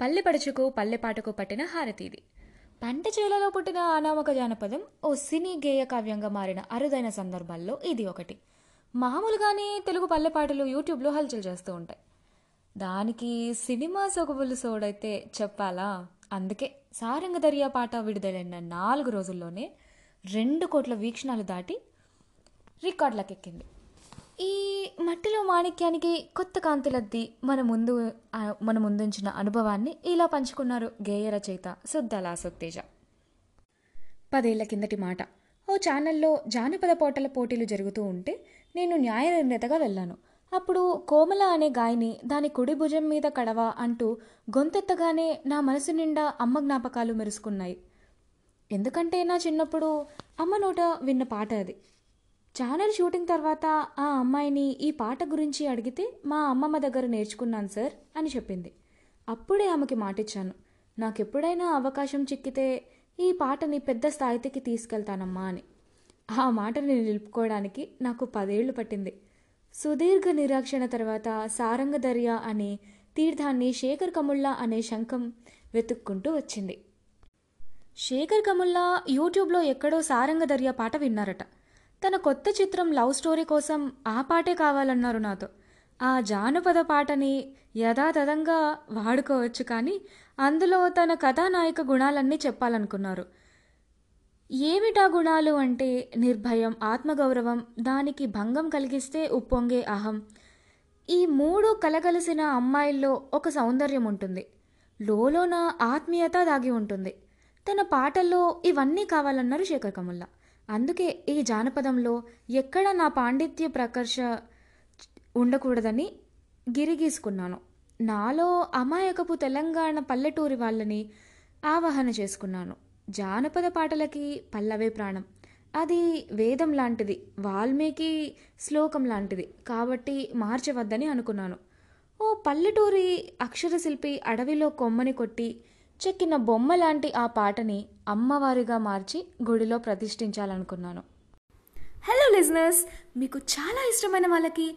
పల్లె పడుచుకు పల్లె పాటకు పట్టిన హారతి ఇది పంట చేలలో పుట్టిన అనామక జానపదం ఓ సినీ గేయ కావ్యంగా మారిన అరుదైన సందర్భాల్లో ఇది ఒకటి. మామూలుగానే తెలుగు పల్లె పాటలు యూట్యూబ్లో హల్చల్ చేస్తూ ఉంటాయి. దానికి సినిమా సొగబులు సోడైతే చెప్పాలా? అందుకే సారంగ దర్యా పాట విడుదలైన నాలుగు రోజుల్లోనే రెండు కోట్ల వీక్షణాలు దాటి రికార్డులకెక్కింది. ఈ మట్టిలో మాణిక్యానికి కొత్త కాంతులద్ది మన ముందు మన ముందుంచిన అనుభవాన్ని ఇలా పంచుకున్నారు గేయ రచయిత సుద్దాల అశోక్ పదేళ్ళ కిందటి మాట. ఓ ఛానల్లో జానపద పోటల పోటీలు జరుగుతూ ఉంటే నేను న్యాయ నిర్ణేతగా వెళ్ళాను. అప్పుడు కోమల అనే గాయని దాని కుడి భుజం మీద కడవ అంటూ గొంతెత్తగానే నా మనసు నిండా అమ్మ జ్ఞాపకాలు మెరుసుకున్నాయి. ఎందుకంటే నా చిన్నప్పుడు అమ్మ నోట విన్న పాట అది. ఛానల్ షూటింగ్ తర్వాత ఆ అమ్మాయిని ఈ పాట గురించి అడిగితే మా అమ్మమ్మ దగ్గర నేర్చుకున్నాను సార్ అని చెప్పింది. అప్పుడే ఆమెకి మాటిచ్చాను. నాకెప్పుడైనా అవకాశం చిక్కితే ఈ పాటని పెద్ద స్థాయికి తీసుకెళ్తానమ్మా అని. ఆ మాటని నిలుపుకోవడానికి నాకు పదేళ్ళు పట్టింది. సుదీర్ఘ నిరాక్షణ తర్వాత సారంగ దర్యా అనే తీర్థాన్ని శేఖర్ కముల్లా అనే శంఖం వెతుక్కుంటూ వచ్చింది. శేఖర్ కముల్లా యూట్యూబ్లో ఎక్కడో సారంగ దర్యా పాట విన్నారట. తన కొత్త చిత్రం లవ్ స్టోరీ కోసం ఆ పాటే కావాలన్నారు నాతో. ఆ జానపద పాటని యథాతథంగా వాడుకోవచ్చు కానీ అందులో తన కథానాయక గుణాలన్నీ చెప్పాలనుకున్నారు. ఏమిటా గుణాలు అంటే నిర్భయం ఆత్మగౌరవం దానికి భంగం కలిగిస్తే ఉప్పొంగే అహం. ఈ మూడు కలగలిసిన అమ్మాయిల్లో ఒక సౌందర్యం ఉంటుంది. లోలోన ఆత్మీయత దాగి ఉంటుంది. తన పాటల్లో ఇవన్నీ కావాలన్నారు శేఖర్ కమల్లా. అందుకే ఈ జానపదంలో ఎక్కడ నా పాండిత్య ప్రకర్ష ఉండకూడదని గిరిగీసుకున్నాను. నాలో అమాయకపు తెలంగాణ పల్లెటూరి వాళ్ళని ఆవాహన చేసుకున్నాను. జానపద పాటలకి పల్లవే ప్రాణం. అది వేదం లాంటిది వాల్మీకి శ్లోకం లాంటిది. కాబట్టి మార్చవద్దని అనుకున్నాను. ఓ పల్లెటూరి అక్షరశిల్పి అడవిలో కొమ్మని కొట్టి చెక్కిన బొమ్మ లాంటి ఆ పాటని అమ్మవారిగా మార్చి గుడిలో ప్రతిష్ఠించాలనుకున్నాను. హలో లిజనర్స్ మీకు చాలా ఇష్టమైన వాళ్ళకి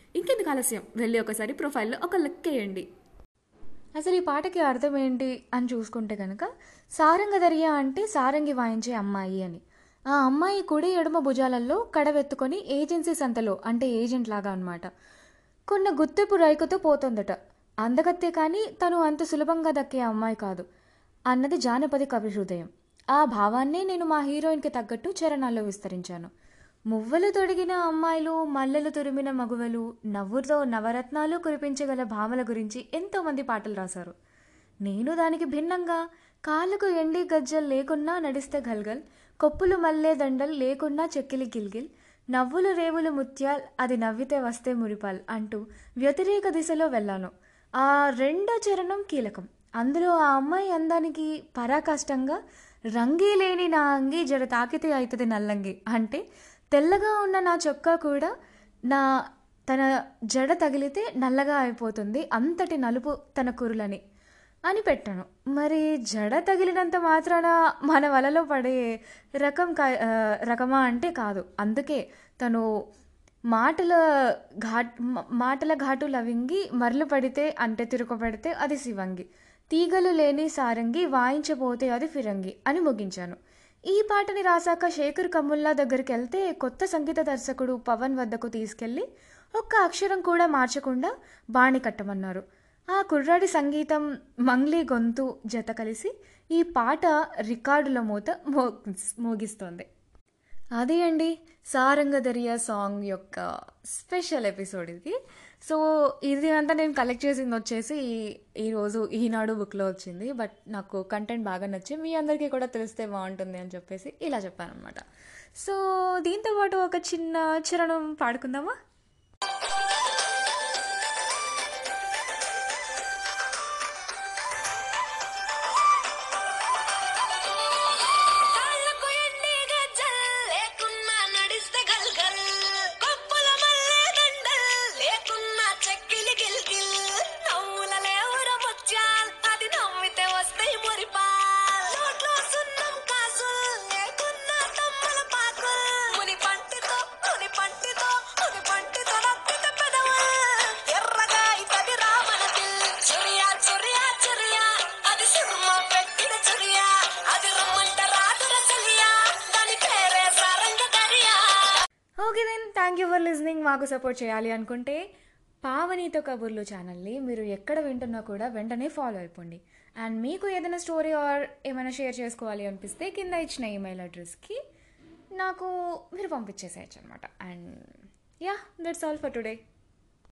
ఇంకెందుకు ఆలస్యం? వెళ్ళి ఒకసారి ప్రొఫైల్లో ఒక లుక్ వేయండి. అసలు ఈ పాటకి అర్థం ఏంటి అని చూసుకుంటే కనుక సారంగ దర్యా అంటే సారంగి వాయించే అమ్మాయి అని. ఆ అమ్మాయి కుడి ఎడమ భుజాలలో కడవెత్తుకొని ఏజెన్సీ సంతలో అంటే ఏజెంట్ లాగా అనమాట కొన్న గుర్తింపు రైకుతో పోతుందట. అందగత్తే కానీ తను అంత సులభంగా దక్కే అమ్మాయి కాదు. అన్నది జానపది కవి హృదయం ఆ భావాన్నే నేను మా హీరోయిన్కి తగ్గట్టు చరణాల్లో విస్తరించాను. మువ్వలు తొడిగిన అమ్మాయిలు మల్లెలు తురిమిన మగువలు నవ్వుతో నవరత్నాలు కురిపించగల భామల గురించి ఎంతోమంది పాటలు రాశారు. నేను దానికి భిన్నంగా కాళ్ళకు ఎండి గజ్జలు లేకున్నా నడిస్తే గల్గల్ కొప్పులు మల్లె దండలు లేకున్నా చెక్కిలి గిల్గిల్ నవ్వులు రేవులు ముత్యాల్ అది నవ్వితే వస్తే మురిపాల్ అంటూ వ్యతిరేక దిశలో వెళ్ళాను. ఆ రెండో చరణం కీలకం. అందులో ఆ అమ్మాయి అందానికి పరాకాష్టంగా రంగీ లేని నా అంగి జడ తాకితే అవుతుంది నల్లంగి అంటే తెల్లగా ఉన్న నా చొక్కా కూడా నా తన జడ తగిలితే నల్లగా అయిపోతుంది. అంతటి నలుపు తన కురులని అని పెట్టాను. మరి జడ తగిలినంత మాత్రాన మన వలలో పడే రకం రకమా అంటే కాదు. అందుకే తను మాటల ఘాట్ మాటల ఘాటు లవింగి మరలు పడితే అంటే తిరుగబడితే అది శివంగి. తీగలు లేని సారంగి వాయించబోతే అది ఫిరంగి అని ముగించాను. ఈ పాటని రాశాక శేఖర్ కమ్ముల్లా దగ్గరికి వెళ్తే కొత్త సంగీత దర్శకుడు పవన్ వద్దకు తీసుకెళ్ళి ఒక్క అక్షరం కూడా మార్చకుండా బాణి కట్టమన్నారు. ఆ కుర్రాడి సంగీతం మంగ్లీ గొంతు జత కలిసి ఈ పాట రికార్డుల మూత మోగిస్ మోగిస్తోంది. అది అండి సారంగధరియ సాంగ్ యొక్క స్పెషల్ ఎపిసోడ్ ఇది. సో ఇది అంతా నేను కలెక్ట్ చేసింది వచ్చేసి ఈ- ఈరోజు ఈనాడు బుక్లో వచ్చింది. బట్ నాకు కంటెంట్ బాగా నచ్చి మీ అందరికీ కూడా తెలిస్తే బాగుంటుంది అని చెప్పేసి ఇలా చెప్పాను అనమాట సో దీంతో పాటు ఒక చిన్న చరణం పాడుకుందామా? థ్యాంక్ యూ ఫర్ లిజనింగ్ మాకు సపోర్ట్ చేయాలి అనుకుంటే పావనీతో కబుర్లు ఛానల్ని మీరు ఎక్కడ వింటున్నా కూడా వెంటనే ఫాలో అయిపోండి. అండ్ మీకు ఏదైనా స్టోరీ ఆర్ ఏమైనా షేర్ చేసుకోవాలి అనిపిస్తే కింద ఇచ్చిన ఈమెయిల్ అడ్రస్కి నాకు మీరు పంపించేసేయచ్చు అనమాట and yeah that's all for today